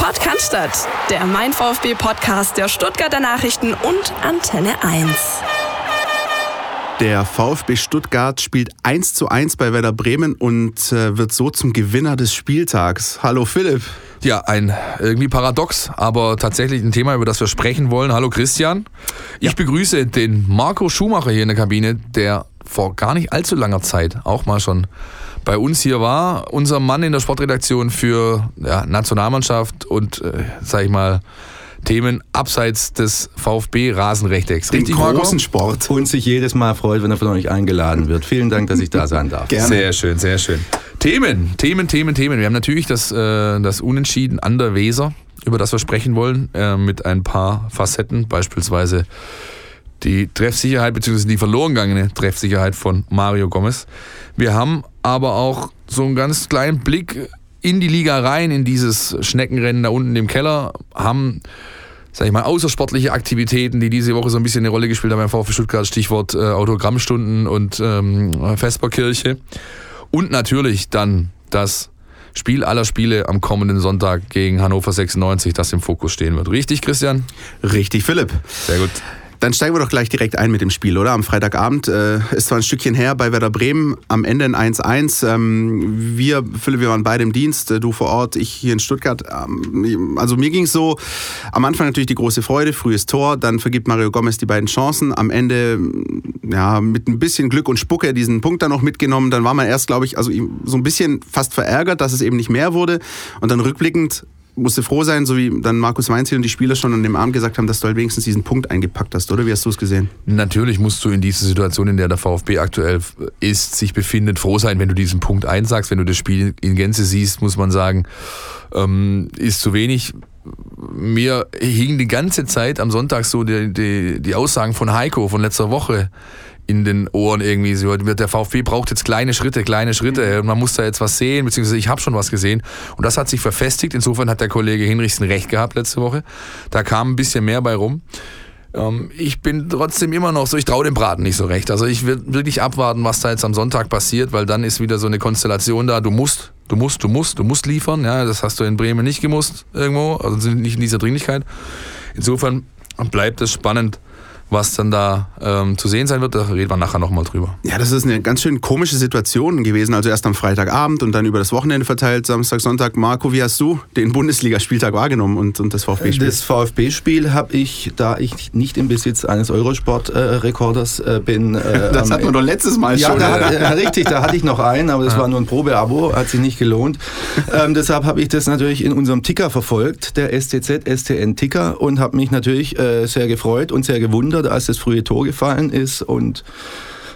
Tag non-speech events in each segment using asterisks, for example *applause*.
Podcast, der Mein VfB Podcast der Stuttgarter Nachrichten und Antenne 1. Der VfB Stuttgart spielt 1 zu 1 bei Werder Bremen und äh, wird so zum Gewinner des Spieltags. Hallo Philipp. Ja, ein irgendwie paradox, aber tatsächlich ein Thema, über das wir sprechen wollen. Hallo Christian. Ich ja. begrüße den Marco Schumacher hier in der Kabine, der vor gar nicht allzu langer Zeit auch mal schon bei uns hier war. Unser Mann in der Sportredaktion für ja, Nationalmannschaft und, äh, sag ich mal, Themen abseits des VfB-Rasenrechtecks. Richtig, großen Marco? Sport. Und sich jedes Mal freut, wenn er von euch eingeladen wird. Vielen Dank, dass ich da sein darf. Gerne. Sehr schön, sehr schön. Themen, Themen, Themen, Themen. Wir haben natürlich das, äh, das Unentschieden an der Weser, über das wir sprechen wollen, äh, mit ein paar Facetten, beispielsweise die Treffsicherheit bzw. die verloren gegangene Treffsicherheit von Mario Gomez. Wir haben aber auch so einen ganz kleinen Blick in die Liga rein, in dieses Schneckenrennen da unten im Keller, haben, sag ich mal, außersportliche Aktivitäten, die diese Woche so ein bisschen eine Rolle gespielt haben beim VfB Stuttgart, Stichwort äh, Autogrammstunden und ähm, Vesperkirche. Und natürlich dann das Spiel aller Spiele am kommenden Sonntag gegen Hannover 96, das im Fokus stehen wird. Richtig, Christian? Richtig, Philipp. Sehr gut. Dann steigen wir doch gleich direkt ein mit dem Spiel, oder? Am Freitagabend äh, ist zwar ein Stückchen her bei Werder Bremen, am Ende ein 1-1. Ähm, wir, Philipp, wir waren beide im Dienst, äh, du vor Ort, ich hier in Stuttgart. Ähm, also mir ging es so, am Anfang natürlich die große Freude, frühes Tor, dann vergibt Mario Gomez die beiden Chancen. Am Ende, ja, mit ein bisschen Glück und Spucke diesen Punkt dann noch mitgenommen. Dann war man erst, glaube ich, also so ein bisschen fast verärgert, dass es eben nicht mehr wurde. Und dann rückblickend musste froh sein, so wie dann Markus Weinziel und die Spieler schon an dem Abend gesagt haben, dass du halt wenigstens diesen Punkt eingepackt hast, oder? Wie hast du es gesehen? Natürlich musst du in dieser Situation, in der der VfB aktuell ist, sich befindet, froh sein, wenn du diesen Punkt einsagst. Wenn du das Spiel in Gänze siehst, muss man sagen, ähm, ist zu wenig. Mir hing die ganze Zeit am Sonntag so die, die, die Aussagen von Heiko von letzter Woche in den Ohren irgendwie. So, der VfB braucht jetzt kleine Schritte, kleine Schritte. Man muss da jetzt was sehen, beziehungsweise ich habe schon was gesehen. Und das hat sich verfestigt. Insofern hat der Kollege Hinrichsen recht gehabt letzte Woche. Da kam ein bisschen mehr bei rum. Ähm, ich bin trotzdem immer noch so, ich traue dem Braten nicht so recht. Also ich will wirklich abwarten, was da jetzt am Sonntag passiert, weil dann ist wieder so eine Konstellation da. Du musst, du musst, du musst, du musst liefern. Ja, das hast du in Bremen nicht gemusst irgendwo, also nicht in dieser Dringlichkeit. Insofern bleibt es spannend was dann da ähm, zu sehen sein wird, da reden wir nachher nochmal drüber. Ja, das ist eine ganz schön komische Situation gewesen. Also erst am Freitagabend und dann über das Wochenende verteilt, Samstag, Sonntag. Marco, wie hast du den Bundesligaspieltag wahrgenommen und, und das VfB-Spiel? Das VfB-Spiel habe ich, da ich nicht im Besitz eines Eurosport-Rekorders äh, bin. Äh, *laughs* das hatten wir doch letztes Mal ja, schon. Da hat, ja, richtig, da hatte ich noch einen, aber das ja. war nur ein Probeabo, hat sich nicht gelohnt. ähm, deshalb habe ich das natürlich in unserem Ticker verfolgt, der STZ STN Ticker, und habe mich natürlich äh, sehr gefreut und sehr gewundert gefeiert, als das frühe Tor gefallen ist und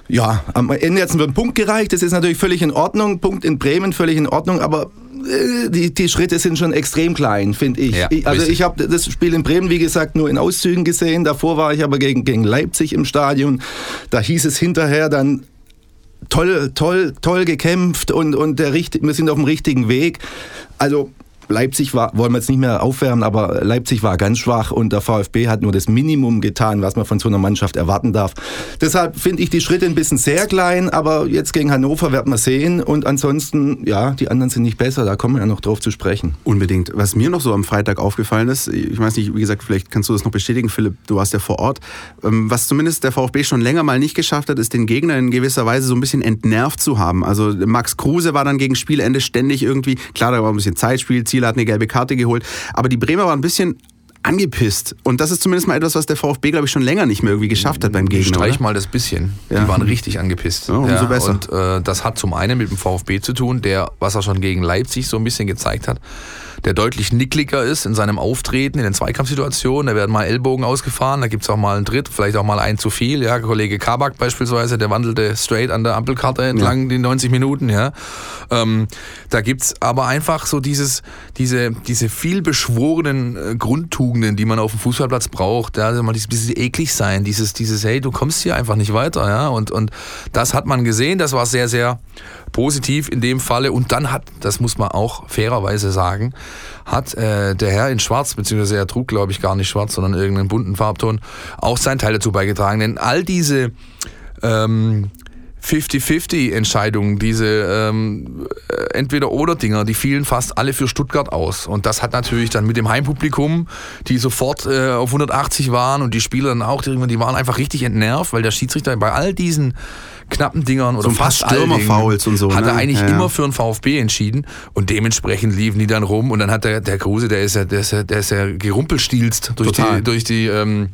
ja, am Ende hat es einen Punkt gereicht. Das ist natürlich völlig in Ordnung. Punkt in Bremen, völlig in Ordnung. Aber äh, die, die Schritte sind schon extrem klein, finde ich. Ja, ich. Also richtig. ich habe das Spiel in Bremen, wie gesagt, nur in Auszügen gesehen. Davor war ich aber gegen, gegen Leipzig im Stadion. Da hieß es hinterher dann, toll, toll, toll gekämpft und, und der, wir sind auf dem richtigen Weg. Also Leipzig war, wollen wir jetzt nicht mehr aufwärmen, aber Leipzig war ganz schwach und der VfB hat nur das Minimum getan, was man von so einer Mannschaft erwarten darf. Deshalb finde ich die Schritte ein bisschen sehr klein, aber jetzt gegen Hannover werden wir sehen und ansonsten, ja, die anderen sind nicht besser, da kommen wir ja noch drauf zu sprechen. Unbedingt. Was mir noch so am Freitag aufgefallen ist, ich weiß nicht, wie gesagt, vielleicht kannst du das noch bestätigen, Philipp, du warst ja vor Ort, ähm, was zumindest der VfB schon länger mal nicht geschafft hat, ist den Gegner in gewisser Weise so ein bisschen entnervt zu haben. Also Max Kruse war dann gegen Spielende ständig irgendwie, klar, da war ein bisschen Zeitspiel, Ziel hat eine gelbe Karte geholt. Aber die Bremer waren ein bisschen angepisst. Und das ist zumindest mal etwas, was der VfB, glaube ich, schon länger nicht mehr irgendwie geschafft hat beim Gegner. Streich mal das bisschen. Ja. Die waren richtig angepisst. Ja, umso ja, besser. Und äh, das hat zum einen mit dem VfB zu tun, der, was er schon gegen Leipzig so ein bisschen gezeigt hat, der deutlich nickliger ist in seinem Auftreten, in den Zweikampfsituationen. Da werden mal Ellbogen ausgefahren, da gibt es auch mal einen Tritt, vielleicht auch mal einen zu viel. Ja, Kollege Kabak beispielsweise, der wandelte straight an der Ampelkarte entlang ja. die 90 Minuten. Ja. Ähm, da gibt es aber einfach so dieses, diese, diese vielbeschworenen äh, Grundtugenden, die man auf dem Fußballplatz braucht. Ja, also mal dieses bisschen eklig sein, dieses, dieses, hey, du kommst hier einfach nicht weiter. Ja. Und, und das hat man gesehen, das war sehr, sehr positiv in dem Falle. Und dann hat, das muss man auch fairerweise sagen, hat äh, der Herr in Schwarz, beziehungsweise er trug, glaube ich, gar nicht schwarz, sondern irgendeinen bunten Farbton, auch seinen Teil dazu beigetragen. Denn all diese ähm, 50-50-Entscheidungen, diese ähm, äh, Entweder-Oder-Dinger, die fielen fast alle für Stuttgart aus. Und das hat natürlich dann mit dem Heimpublikum, die sofort äh, auf 180 waren und die Spieler dann auch, die, die waren einfach richtig entnervt, weil der Schiedsrichter bei all diesen knappen Dingern oder So fast Stürmerfouls und so, hat er ne? eigentlich Ja, immer für einen VfB entschieden und dementsprechend liefen die dann rum und dann hat der, der Kruse, der ist ja, der ist ja, der ist ja gerumpelstilzt durch Total. die, durch die, ähm,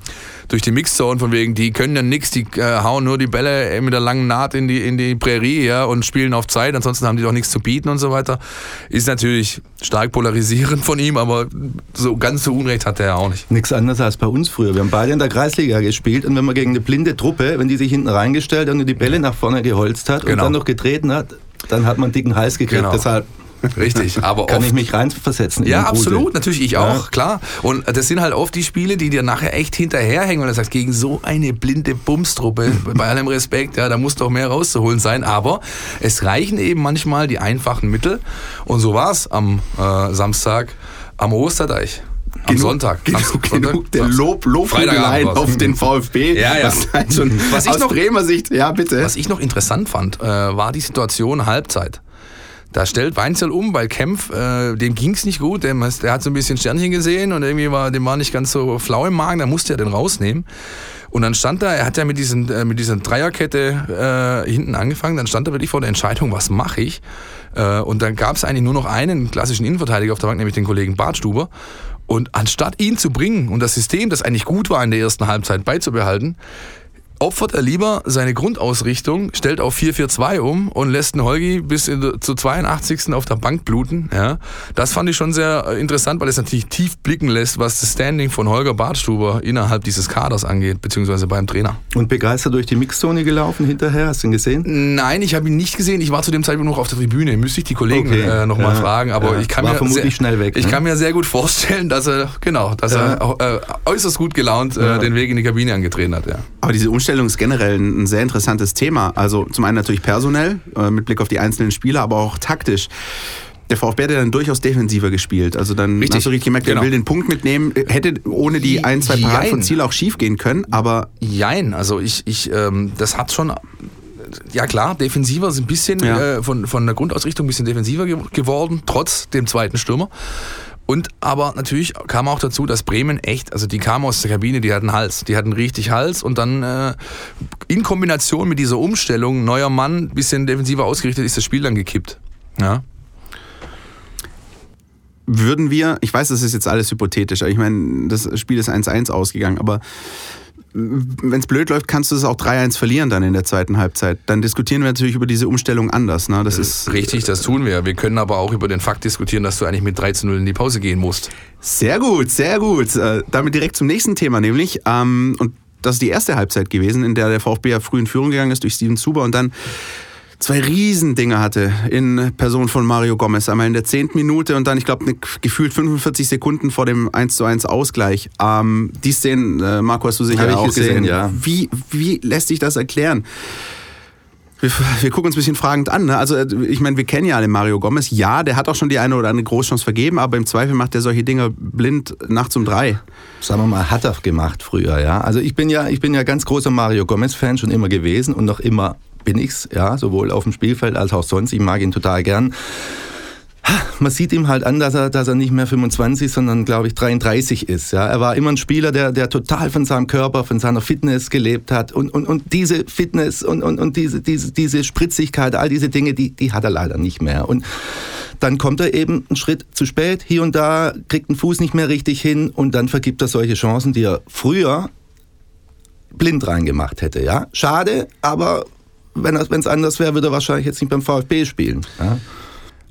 durch die Mixzone von wegen, die können ja nix, die äh, hauen nur die Bälle mit der langen Naht in die, in die Prärie, ja, und spielen auf Zeit, ansonsten haben die doch nichts zu bieten und so weiter. Ist natürlich stark polarisierend von ihm, aber so ganz so Unrecht hat er ja auch nicht. Nichts anderes als bei uns früher. Wir haben beide in der Kreisliga gespielt und wenn man gegen eine blinde Truppe, wenn die sich hinten reingestellt und die Bälle nach vorne geholzt hat Genau. und dann noch getreten hat, dann hat man einen dicken Hals gekriegt. Genau. Deshalb Richtig, *laughs* aber kann oft, ich mich reinversetzen. in Ja, absolut, natürlich, ich Ja. auch, klar. Und das sind halt oft die Spiele, die dir nachher echt hinterherhängen, weil du sagst, gegen so eine blinde Bumstruppe, *laughs* bei allem Respekt, ja, da muss doch mehr rauszuholen sein. Aber es reichen eben manchmal die einfachen Mittel. Und so war es am äh, Samstag am Osterdeich. Am Genug- Sonntag. Genug, Samstag, genug der Sonntag. Lob, Lobhudeleien auf den VfB. *laughs* Ja, ja. Was halt schon Was ich aus noch- Bremer Sicht, ja bitte. Was ich noch interessant fand, äh, war die Situation Halbzeit. Da stellt Weinzel um, weil Kempf, äh, dem ging's nicht gut, dem, der hat so ein bisschen Sternchen gesehen und irgendwie war, dem war nicht ganz so flau im Magen, da musste er den rausnehmen. Und dann stand er, er hat ja mit, diesen, äh, mit dieser Dreierkette äh, hinten angefangen, dann stand er wirklich vor der Entscheidung, was mache ich? Äh, und dann gab's eigentlich nur noch einen klassischen Innenverteidiger auf der Bank, nämlich den Kollegen Bartstuber. Und anstatt ihn zu bringen und das System, das eigentlich gut war in der ersten Halbzeit beizubehalten, opfert er lieber seine Grundausrichtung, stellt auf 4-4-2 um und lässt den Holgi bis in, zur 82. auf der Bank bluten. Ja. Das fand ich schon sehr äh, interessant, weil es natürlich tief blicken lässt, was das Standing von Holger Bartstuber innerhalb dieses Kaders angeht, beziehungsweise beim Trainer. Und begeistert durch die Mixzone gelaufen hinterher, hast du ihn gesehen? Nein, ich habe ihn nicht gesehen. Ich war zu dem Zeitpunkt noch auf der Tribüne. Müsste ich die Kollegen Okay. äh, nochmal Ja, fragen. Aber ja. ich kann War mir vermutlich sehr, schnell weg, Ich ne? kann mir sehr gut vorstellen, dass er genau, dass er äh, äußerst gut gelaunt äh, den Weg in die Kabine angetreten hat. Aber diese Umstellung ist generell ein, ein sehr interessantes Thema. Also zum einen natürlich personell, äh, mit Blick auf die einzelnen Spieler, aber auch taktisch. Der VfB hat ja dann durchaus defensiver gespielt. Also dann Richtig. hast du richtig gemerkt, Genau. er will den Punkt mitnehmen. Hätte ohne die ein, zwei Paraden von. Ziel auch schief gehen können, aber Jein, also ich, ich ähm, das hat schon, ja klar, defensiver ist ein bisschen Ja. äh, von, von der Grundausrichtung ein bisschen defensiver ge geworden, trotz dem zweiten Stürmer. Und aber natürlich kam auch dazu, dass Bremen echt, also die kamen aus der Kabine, die hatten Hals, die hatten richtig Hals und dann äh, in Kombination mit dieser Umstellung, neuer Mann, bisschen defensiver ausgerichtet, ist das Spiel dann gekippt. Ja. würden wir, ich weiß, das ist jetzt alles hypothetisch, aber ich meine, das Spiel ist 1-1 ausgegangen, aber wenn es blöd läuft, kannst du es auch 3-1 verlieren dann in der zweiten Halbzeit. Dann diskutieren wir natürlich über diese Umstellung anders. Ne? Das ist Richtig, das tun wir. Wir können aber auch über den Fakt diskutieren, dass du eigentlich mit 3 zu 0 in die Pause gehen musst. Sehr gut, sehr gut. Äh, damit direkt zum nächsten Thema, nämlich, ähm, und das ist die erste Halbzeit gewesen, in der der VfB ja früh in Führung gegangen ist durch Steven Zuber und dann zwei Riesendinge hatte in Person von Mario Gomez. Einmal in der zehnten Minute und dann, ich glaube, gefühlt 45 Sekunden vor dem 1 zu 1 Ausgleich. Ähm, die Szenen, äh, Marco, hast du sicher ich auch gesehen, gesehen. ja. Wie, wie lässt sich das erklären? Wir, wir gucken uns ein bisschen fragend an. Ne? Also äh, ich meine, wir kennen ja alle Mario Gomez. Ja, der hat auch schon die eine oder andere Großchance vergeben, aber im Zweifel macht er solche Dinge blind nachts um drei. sagen wir mal, hat er gemacht früher, ja. Also ich bin ja, ich bin ja ganz großer Mario Gomez-Fan schon immer gewesen und noch immer bin ich's, ja, sowohl auf dem Spielfeld als auch sonst. Ich mag ihn total gern. Man sieht ihm halt an, dass er, dass er nicht mehr 25, sondern glaube ich 33 ist. Ja, er war immer ein Spieler, der, der total von seinem Körper, von seiner Fitness gelebt hat und, und, und diese Fitness und, und, und diese, diese, diese Spritzigkeit, all diese Dinge, die, die hat er leider nicht mehr. Und dann kommt er eben einen Schritt zu spät, hier und da, kriegt den Fuß nicht mehr richtig hin und dann vergibt er solche Chancen, die er früher blind reingemacht hätte. Ja? Schade, aber wenn es anders wäre, würde er wahrscheinlich jetzt nicht beim VfB spielen. Ja?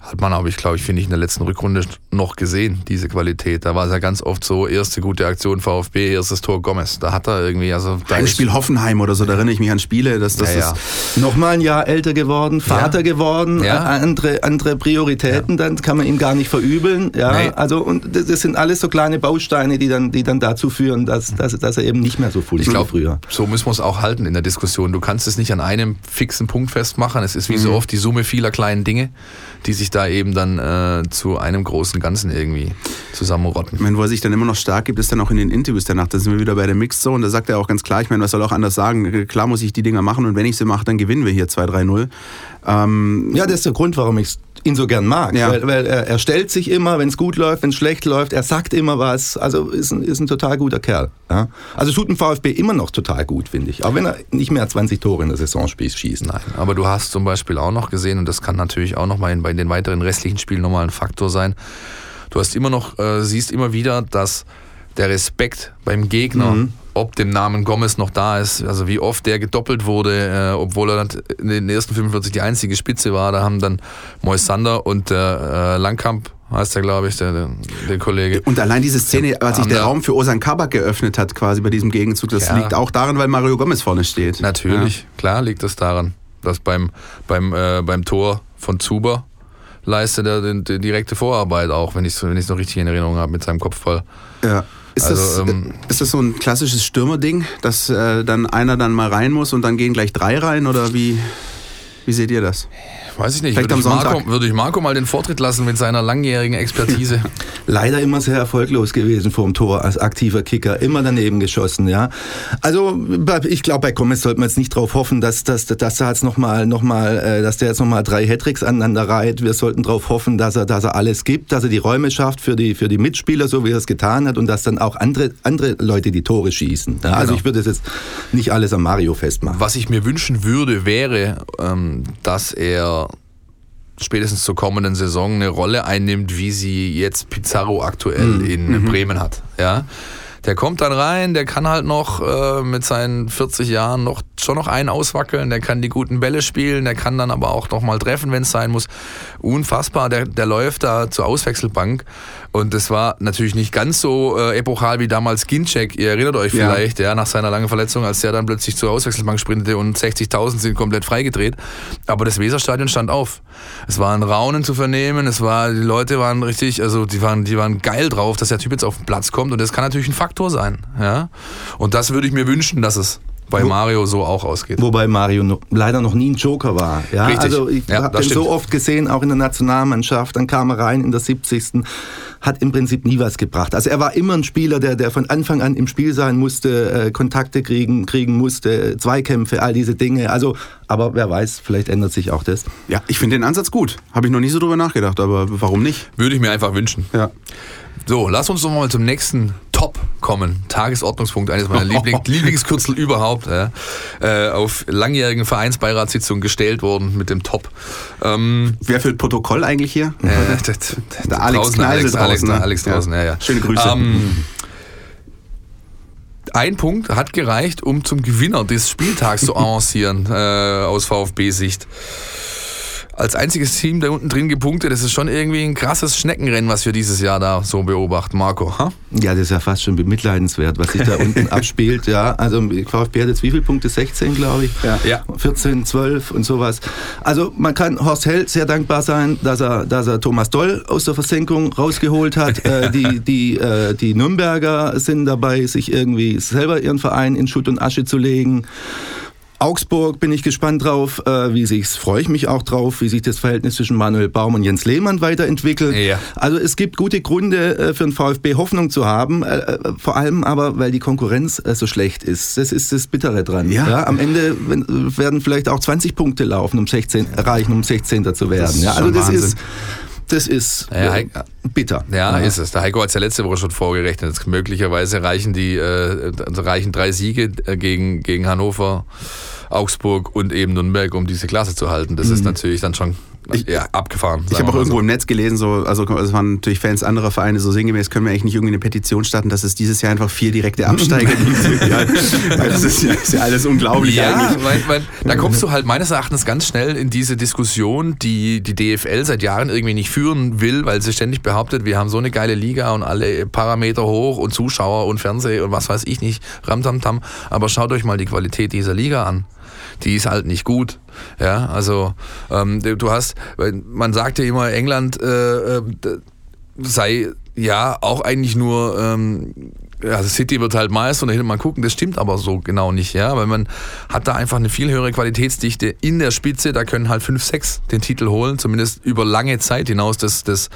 Hat man aber, ich glaube, ich finde ich in der letzten Rückrunde noch gesehen, diese Qualität. Da war es ja ganz oft so, erste gute Aktion VfB, erstes Tor Gomez. Da hat er irgendwie, also Ein Spiel Hoffenheim oder so, da erinnere ich mich an Spiele. Das, das Ja, ja. ist Nochmal ein Jahr älter geworden, Vater geworden, Ja. äh, andere, andere Prioritäten, dann kann man ihm gar nicht verübeln. Ja? Nee. Also, und das, das sind alles so kleine Bausteine, die dann, die dann dazu führen, dass, dass, dass er eben nicht mehr so full ist wie glaube, früher. so müssen wir es auch halten in der Diskussion. Du kannst es nicht an einem fixen Punkt festmachen. Es ist wie Mhm. so oft die Summe vieler kleinen Dinge, die sich sich da eben dann äh, zu einem großen Ganzen irgendwie zusammenrotten. Ich meine, wo er sich dann immer noch stark gibt, ist dann auch in den Interviews danach. Da sind wir wieder bei der Mixed Zone. Da sagt er auch ganz klar, ich meine, was soll auch anders sagen? Klar muss ich die Dinger machen und wenn ich sie mache, dann gewinnen wir hier 2-3-0. Ähm, ja, das ist der Grund, warum ich ihn so gern mag. Ja. Weil, weil er, er, stellt sich immer, wenn es gut läuft, wenn es schlecht läuft, er sagt immer was. Also ist ein, ist ein total guter Kerl. Ja? Also tut ein VfB immer noch total gut, finde ich. Auch wenn er nicht mehr 20 Tore in der Saison schießt. Nein, aber du hast zum Beispiel auch noch gesehen, und das kann natürlich auch noch mal in, bei den weiteren restlichen Spielen nochmal ein Faktor sein, du hast immer noch, äh, siehst immer wieder, dass der Respekt beim Gegner, mhm. Ob dem Namen Gomez noch da ist, also wie oft der gedoppelt wurde, äh, obwohl er in den ersten 45 die einzige Spitze war, da haben dann Moisander und der äh, Langkamp heißt der, glaube ich, der, der, der, Kollege. Und allein diese Szene, als sich der Raum für Osan Kabak geöffnet hat, quasi bei diesem Gegenzug, das ja. liegt auch daran, weil Mario Gomez vorne steht. Natürlich, ja. klar liegt das daran, dass beim, beim, äh, beim Tor von Zuber leistet er die, die direkte Vorarbeit auch, wenn ich es wenn noch richtig in Erinnerung habe mit seinem Kopfball. Ja. Ist, also, das, ähm, ist das so ein klassisches Stürmerding, dass äh, dann einer dann mal rein muss und dann gehen gleich drei rein oder wie, wie seht ihr das? Weiß ich nicht. Vielleicht würde, ich Marco, würde ich Marco mal den Vortritt lassen mit seiner langjährigen Expertise. *laughs* Leider immer sehr erfolglos gewesen vor dem Tor als aktiver Kicker. Immer daneben geschossen, ja. Also ich glaube, bei Gomez sollte man jetzt nicht darauf hoffen, dass, dass, dass er jetzt noch mal, noch mal, äh, dass der jetzt nochmal drei Hattricks aneinander reiht. Wir sollten darauf hoffen, dass er, dass er alles gibt, dass er die Räume schafft für die, für die Mitspieler, so wie er es getan hat, und dass dann auch andere, andere Leute die Tore schießen. Ja, also genau. ich würde es jetzt nicht alles am Mario festmachen. Was ich mir wünschen würde, wäre, ähm, dass er spätestens zur kommenden Saison eine Rolle einnimmt, wie sie jetzt Pizarro aktuell mhm. in mhm. Bremen hat. Ja. Der kommt dann rein, der kann halt noch äh, mit seinen 40 Jahren noch schon noch einen auswackeln, der kann die guten Bälle spielen, der kann dann aber auch noch mal treffen, wenn es sein muss. Unfassbar, der, der läuft da zur Auswechselbank und das war natürlich nicht ganz so äh, epochal wie damals Ginczek. Ihr erinnert euch vielleicht, ja. ja. nach seiner langen Verletzung, als der dann plötzlich zur Auswechselbank sprintete und 60.000 sind komplett freigedreht. Aber das Weserstadion stand auf. Es war ein Raunen zu vernehmen, es war, die Leute waren richtig, also die waren, die waren geil drauf, dass der Typ jetzt auf den Platz kommt und das kann natürlich ein Faktor sein. Ja? Und das würde ich mir wünschen, dass es bei Mario so auch ausgeht. Wobei Mario no, leider noch nie ein Joker war. Ja? Richtig. Also ich ja, habe den stimmt. so oft gesehen, auch in der Nationalmannschaft. Dann kam er rein in der 70. Hat im Prinzip nie was gebracht. Also er war immer ein Spieler, der, der von Anfang an im Spiel sein musste, äh, Kontakte kriegen, kriegen musste, Zweikämpfe, all diese Dinge. Also, aber wer weiß, vielleicht ändert sich auch das. Ja, ich finde den Ansatz gut. Habe ich noch nie so drüber nachgedacht, aber warum nicht? Würde ich mir einfach wünschen. Ja. So, lass uns doch mal zum nächsten Top kommen. Tagesordnungspunkt, eines meiner *laughs* Liebling Lieblingskürzel überhaupt. Ja. Äh, auf langjährigen Vereinsbeiratssitzungen gestellt worden mit dem Top. Ähm, Wer führt Protokoll eigentlich hier? Äh, *laughs* der, der, der Alex draußen, Alex, draußen, Alex, ne? Alex draußen, ja. ja. Schöne Grüße. Ähm, ein Punkt hat gereicht, um zum Gewinner des Spieltags zu *laughs* avancieren äh, aus VfB-Sicht als einziges Team da unten drin gepunktet. Das ist schon irgendwie ein krasses Schneckenrennen, was wir dieses Jahr da so beobachten, Marco. Ha? Ja, das ist ja fast schon bemitleidenswert, was sich da *laughs* unten abspielt. Ja, also VfB hat jetzt wie viele Punkte? 16, glaube ich. Ja. ja. 14, 12 und sowas. Also man kann Horst Held sehr dankbar sein, dass er, dass er Thomas Doll aus der Versenkung rausgeholt hat. *laughs* äh, die, die, äh, die Nürnberger sind dabei, sich irgendwie selber ihren Verein in Schutt und Asche zu legen. Augsburg bin ich gespannt drauf, äh, wie sich's, freue ich mich auch drauf, wie sich das Verhältnis zwischen Manuel Baum und Jens Lehmann weiterentwickelt. Ja. Also es gibt gute Gründe äh, für den VfB Hoffnung zu haben, äh, äh, vor allem aber, weil die Konkurrenz äh, so schlecht ist. Das ist das Bittere dran. Ja. ja am Ende wenn, werden vielleicht auch 20 Punkte laufen, um 16 erreichen, um 16. zu werden. Ja, also das Wahnsinn. ist das ist ja, äh, bitter. Ja, ja, ist es. Der Heiko hat es ja letzte Woche schon vorgerechnet. Jetzt möglicherweise reichen die äh, reichen drei Siege äh, gegen, gegen Hannover, Augsburg und eben Nürnberg, um diese Klasse zu halten. Das mhm. ist natürlich dann schon ich, ja, abgefahren. Ich habe auch irgendwo so. im Netz gelesen, so, also es waren natürlich Fans anderer Vereine, so sinngemäß können wir eigentlich nicht irgendwie eine Petition starten, dass es dieses Jahr einfach vier direkte Absteiger gibt. *laughs* ja, das ist ja, ist ja, alles unglaublich ja, eigentlich. Weil, weil, da kommst du halt meines Erachtens ganz schnell in diese Diskussion, die die DFL seit Jahren irgendwie nicht führen will, weil sie ständig behauptet, wir haben so eine geile Liga und alle Parameter hoch und Zuschauer und Fernseh und was weiß ich nicht, Ramtamtam. Aber schaut euch mal die Qualität dieser Liga an die ist halt nicht gut. Ja, also ähm, du hast, man sagt ja immer, England äh, äh sei ja auch eigentlich nur ähm, also City wird halt Meister und da hinten mal gucken, das stimmt aber so genau nicht, ja, weil man hat da einfach eine viel höhere Qualitätsdichte in der Spitze, da können halt 5, 6 den Titel holen, zumindest über lange Zeit hinaus des, des,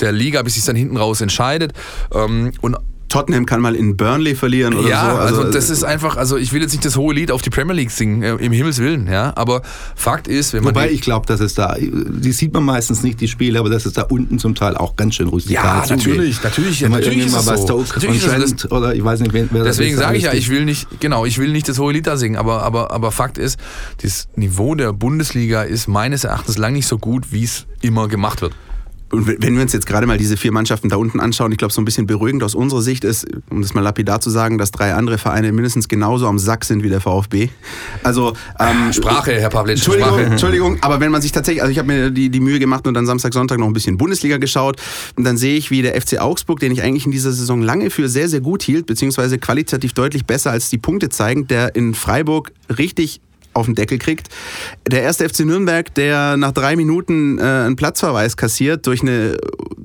der Liga, bis sich dann hinten raus entscheidet. Ähm, und Tottenham kann mal in Burnley verlieren oder ja, so. Also, also, das ist einfach, also ich will jetzt nicht das hohe Lied auf die Premier League singen, äh, im Himmels Willen, ja, aber Fakt ist, wenn man... Wobei ich glaube, dass es da, die sieht man meistens nicht, die Spiele, aber dass es da unten zum Teil auch ganz schön rustikal Ja, natürlich, natürlich, Wenn man natürlich ist es bei so. Stoke Natürlich und ist Trent oder ich weiß nicht, wer das Deswegen ist, sage ich ja, ich will nicht, genau, ich will nicht das hohe Lied da singen, aber, aber, aber Fakt ist, das Niveau der Bundesliga ist meines Erachtens lang nicht so gut, wie es immer gemacht wird. Und wenn wir uns jetzt gerade mal diese vier Mannschaften da unten anschauen, ich glaube, so ein bisschen beruhigend aus unserer Sicht ist, um das mal lapidar zu sagen, dass drei andere Vereine mindestens genauso am Sack sind wie der VfB. Also ähm, Sprache, Herr Pavlitsch, Entschuldigung, Sprache. Entschuldigung, aber wenn man sich tatsächlich, also ich habe mir die, die Mühe gemacht und dann Samstag, Sonntag noch ein bisschen Bundesliga geschaut und dann sehe ich, wie der FC Augsburg, den ich eigentlich in dieser Saison lange für sehr, sehr gut hielt, beziehungsweise qualitativ deutlich besser als die Punkte zeigen, der in Freiburg richtig auf den Deckel kriegt. Der erste FC Nürnberg, der nach drei Minuten äh, einen Platzverweis kassiert durch eine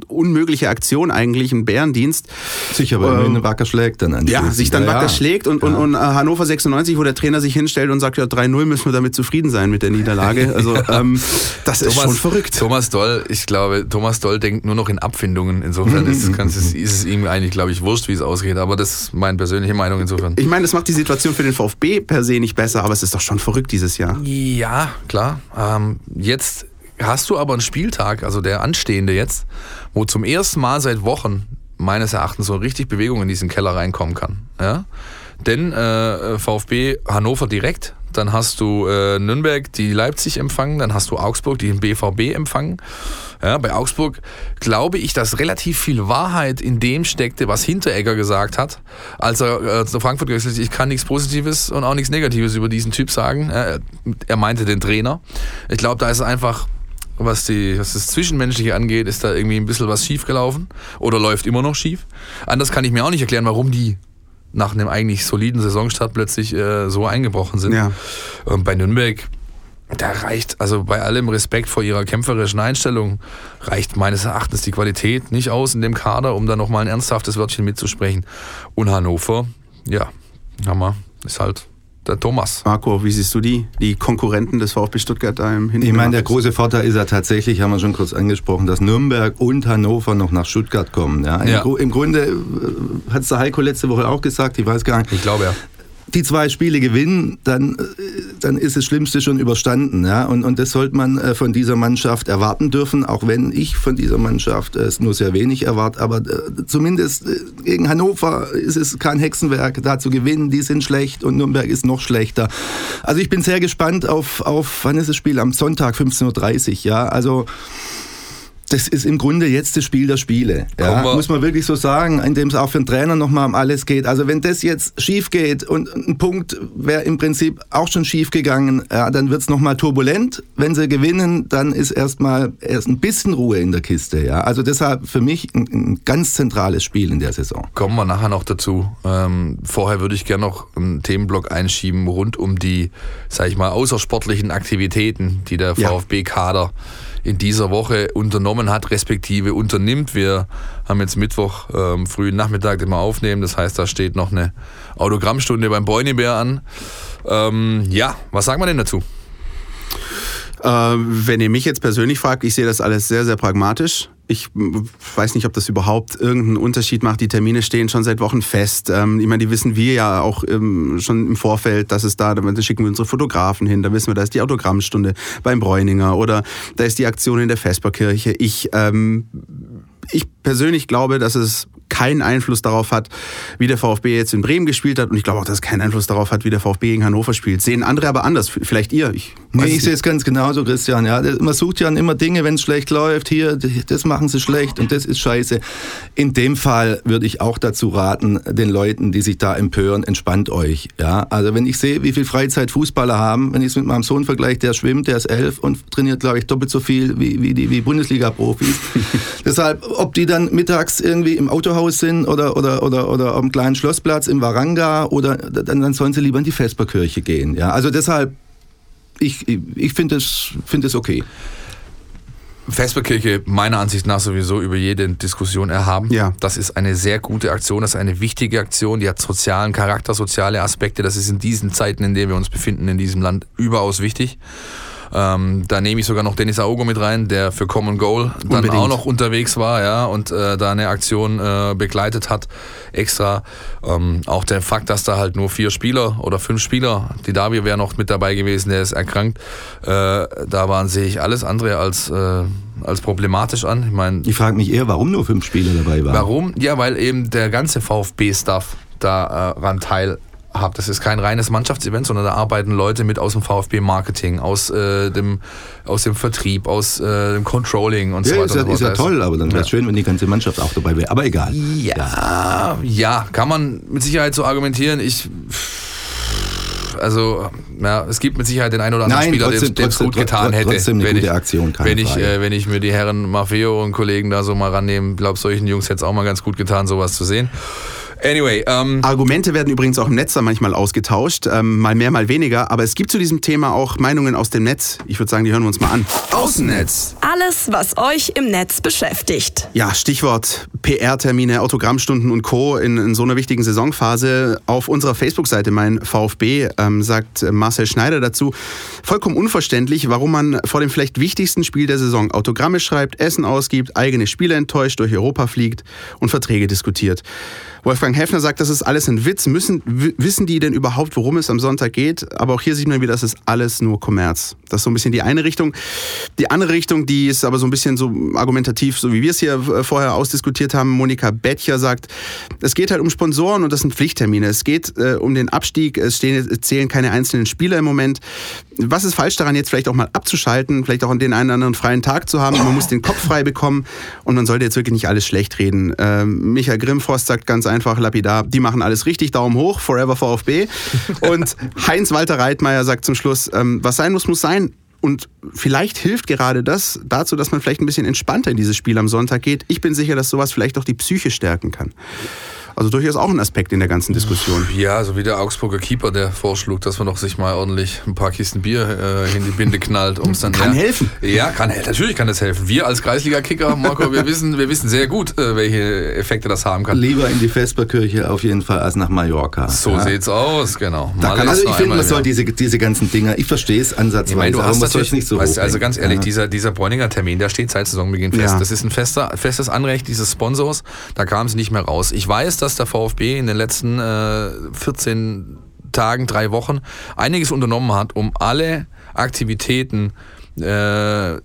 unmögliche Aktion eigentlich, einen Bärendienst. Sicher, weil Ähm, wenn wacker schlägt dann an. Ja, sich dann Ja, wacker ja. schlägt und, und, und äh, Hannover 96, wo der Trainer sich hinstellt und sagt, ja 3-0 müssen wir damit zufrieden sein mit der Niederlage. *laughs* Also ähm, das ist schon verrückt. Thomas Doll, ich glaube, Thomas Doll denkt nur noch in Abfindungen. Insofern ist, *laughs* ganz- ist es ihm eigentlich, glaube ich, wurscht, wie es ausgeht. Aber das ist meine persönliche Meinung insofern. Ich meine, das macht die Situation für den VfB per se nicht besser, aber es ist doch schon verrückt dieses Jahr. Ja, klar. Ähm, jetzt hast du aber einen Spieltag, also der anstehende jetzt, wo zum ersten Mal seit Wochen meines Erachtens so richtig Bewegung in diesen Keller reinkommen kann. Ja? Denn äh, VfB Hannover direkt, dann hast du äh, Nürnberg, die Leipzig empfangen, dann hast du Augsburg, die den BVB empfangen. Ja, bei Augsburg glaube ich, dass relativ viel Wahrheit in dem steckte, was Hinteregger gesagt hat, als er äh, zu Frankfurt gewechselt ist. Ich kann nichts Positives und auch nichts Negatives über diesen Typ sagen. Äh, er meinte den Trainer. Ich glaube, da ist einfach, was, die, was das Zwischenmenschliche angeht, ist da irgendwie ein bisschen was schief gelaufen oder läuft immer noch schief. Anders kann ich mir auch nicht erklären, warum die nach einem eigentlich soliden Saisonstart plötzlich äh, so eingebrochen sind. Ja. Und bei Nürnberg, da reicht, also bei allem Respekt vor ihrer kämpferischen Einstellung, reicht meines Erachtens die Qualität nicht aus in dem Kader, um da nochmal ein ernsthaftes Wörtchen mitzusprechen. Und Hannover, ja, Hammer, ist halt der Thomas. Marco, wie siehst du die? Die Konkurrenten des VfB Stuttgart da im Ich meine, der Hintergrund? große Vorteil ist ja tatsächlich, haben wir schon kurz angesprochen, dass Nürnberg und Hannover noch nach Stuttgart kommen. Ja? Im, Ja. Gru- Im Grunde äh, hat es der Heiko letzte Woche auch gesagt, ich weiß gar nicht, Ich glaube ja. Die zwei Spiele gewinnen, dann, äh, dann ist das Schlimmste schon überstanden. Ja? Und, und das sollte man äh, von dieser Mannschaft erwarten dürfen, auch wenn ich von dieser Mannschaft äh, es nur sehr wenig erwarte. Aber zumindest gegen Hannover ist es kein Hexenwerk, da zu gewinnen. Die sind schlecht und Nürnberg ist noch schlechter. Also ich bin sehr gespannt auf, auf wann ist das Spiel? Am Sonntag 15.30 Uhr. Ja? Also das ist im Grunde jetzt das Spiel der Spiele. Ja, muss man wirklich so sagen, indem es auch für den Trainer nochmal um alles geht. Also wenn das jetzt schief geht und ein Punkt wäre im Prinzip auch schon schief gegangen, ja, dann wird es nochmal turbulent. Wenn sie gewinnen, dann ist erstmal erst ein bisschen Ruhe in der Kiste. Ja. Also deshalb für mich ein, ein ganz zentrales Spiel in der Saison. Kommen wir nachher noch dazu. Ähm, vorher würde ich gerne noch einen Themenblock einschieben rund um die, sag ich mal, außersportlichen Aktivitäten, die der Ja. In dieser Woche unternommen hat, respektive unternimmt. Wir haben jetzt Mittwoch ähm, frühen Nachmittag, wir aufnehmen. Das heißt, da steht noch eine Autogrammstunde beim Bräunibär an. Ähm, ja, was sagen wir denn dazu? Äh, wenn ihr mich jetzt persönlich fragt, ich sehe das alles sehr, sehr pragmatisch. Ich weiß nicht, ob das überhaupt irgendeinen Unterschied macht. Die Termine stehen schon seit Wochen fest. Ähm, ich meine, die wissen wir ja auch ähm, schon im Vorfeld, dass es da, da schicken wir unsere Fotografen hin, da wissen wir, da ist die Autogrammstunde beim Bräuninger oder da ist die Aktion in der Vesperkirche. Ich, ähm, ich persönlich glaube, dass es keinen Einfluss darauf hat, wie der VfB jetzt in Bremen gespielt hat. Und ich glaube auch, dass es keinen Einfluss darauf hat, wie der VfB gegen Hannover spielt. Sehen andere aber anders. Vielleicht ihr. Ich Nee, ich sehe es ganz genauso, Christian. Ja, man sucht ja immer Dinge, wenn es schlecht läuft. Hier, das machen sie schlecht und das ist scheiße. In dem Fall würde ich auch dazu raten, den Leuten, die sich da empören, entspannt euch. Ja, also wenn ich sehe, wie viel Freizeit Fußballer haben, wenn ich es mit meinem Sohn vergleiche, der schwimmt, der ist elf und trainiert, glaube ich, doppelt so viel wie, wie die wie Bundesliga-Profis. *laughs* Deshalb, ob die dann mittags irgendwie im Autohaus sind oder, oder, oder, oder am kleinen Schlossplatz im Waranga oder dann, dann sollen sie lieber in die Vesperkirche gehen. Ja, also deshalb ich, ich finde es find es okay. Vesperkirche meiner Ansicht nach sowieso über jede Diskussion erhaben. Ja. Das ist eine sehr gute Aktion, das ist eine wichtige Aktion, die hat sozialen Charakter, soziale Aspekte. Das ist in diesen Zeiten, in denen wir uns befinden, in diesem Land überaus wichtig. Ähm, da nehme ich sogar noch Dennis Aogo mit rein, der für Common Goal dann Unbedingt. auch noch unterwegs war, ja, und äh, da eine Aktion äh, begleitet hat, extra. Ähm, auch der Fakt, dass da halt nur vier Spieler oder fünf Spieler, die Davi wäre noch mit dabei gewesen, der ist erkrankt, äh, da waren, sehe ich alles andere als, äh, als problematisch an. Ich meine, Ich frage mich eher, warum nur fünf Spieler dabei waren. Warum? Ja, weil eben der ganze VfB-Stuff daran teilhat. Das ist kein reines Mannschaftsevent, sondern da arbeiten Leute mit aus dem VfB-Marketing, aus, äh, dem, aus dem Vertrieb, aus äh, dem Controlling und so Ja, weiter. ist ja, so ist ja toll, aber dann wäre es schön, wenn die ganze Mannschaft auch dabei wäre. Aber egal. Ja, ja, kann man mit Sicherheit so argumentieren. Ich. Also, ja, es gibt mit Sicherheit den einen oder anderen Nein, Spieler, dem es gut getan hätte. trotzdem eine wenn gute ich, Aktion, wenn ich, äh, wenn ich mir die Herren Maffeo und Kollegen da so mal rannehme, glaube solchen Jungs hätte es auch mal ganz gut getan, sowas zu sehen. Anyway, ähm, Argumente werden übrigens auch im Netz dann manchmal ausgetauscht, ähm, mal mehr, mal weniger. Aber es gibt zu diesem Thema auch Meinungen aus dem Netz. Ich würde sagen, die hören wir uns mal an. Außennetz. Alles, was euch im Netz beschäftigt. Ja, Stichwort PR-Termine, Autogrammstunden und Co. In, in so einer wichtigen Saisonphase. Auf unserer Facebook-Seite, mein VfB, ähm, sagt Marcel Schneider dazu, vollkommen unverständlich, warum man vor dem vielleicht wichtigsten Spiel der Saison Autogramme schreibt, Essen ausgibt, eigene Spieler enttäuscht, durch Europa fliegt und Verträge diskutiert. Wolfgang Heffner sagt, das ist alles ein Witz. Müssen, wissen die denn überhaupt, worum es am Sonntag geht? Aber auch hier sieht man wieder, das ist alles nur Kommerz. Das ist so ein bisschen die eine Richtung. Die andere Richtung, die ist aber so ein bisschen so argumentativ, so wie wir es hier äh, vorher ausdiskutiert haben. Monika Bettcher sagt, es geht halt um Sponsoren und das sind Pflichttermine. Es geht äh, um den Abstieg, es, stehen, es zählen keine einzelnen Spieler im Moment. Was ist falsch daran, jetzt vielleicht auch mal abzuschalten, vielleicht auch den einen oder anderen freien Tag zu haben? Man muss den Kopf frei bekommen und man sollte jetzt wirklich nicht alles schlecht reden. Ähm, Michael Grimmfrost sagt ganz einfach lapidar, die machen alles richtig, Daumen hoch, forever VfB. *laughs* Und Heinz-Walter Reitmeier sagt zum Schluss, ähm, was sein muss, muss sein. Und vielleicht hilft gerade das dazu, dass man vielleicht ein bisschen entspannter in dieses Spiel am Sonntag geht. Ich bin sicher, dass sowas vielleicht auch die Psyche stärken kann. Also durchaus auch ein Aspekt in der ganzen Diskussion. Ja, so wie der Augsburger Keeper, der vorschlug, dass man doch sich mal ordentlich ein paar Kisten Bier äh, in die Binde knallt, um es dann Kann ja, helfen. Ja, kann helfen. Natürlich kann das helfen. Wir als Kreisliga-Kicker, Marco, wir wissen, wir wissen sehr gut, äh, welche Effekte das haben kann. Lieber in die Vesperkirche auf jeden Fall als nach Mallorca. So ja. sieht's aus, genau. Da kann- Also ich finde, man soll diese, diese ganzen Dinger, ich verstehe es ansatzweise, Ich meine, du aber hast man soll natürlich, es nicht so weißt, du, also ganz ehrlich, Ja. dieser, dieser Bräuninger Termin, der steht seit Saisonbeginn fest. Ja. Das ist ein fester, festes Anrecht dieses Sponsors. Da kam es nicht mehr raus. Ich weiß, dass der VfB in den letzten äh, 14 Tagen, drei Wochen einiges unternommen hat, um alle Aktivitäten, äh,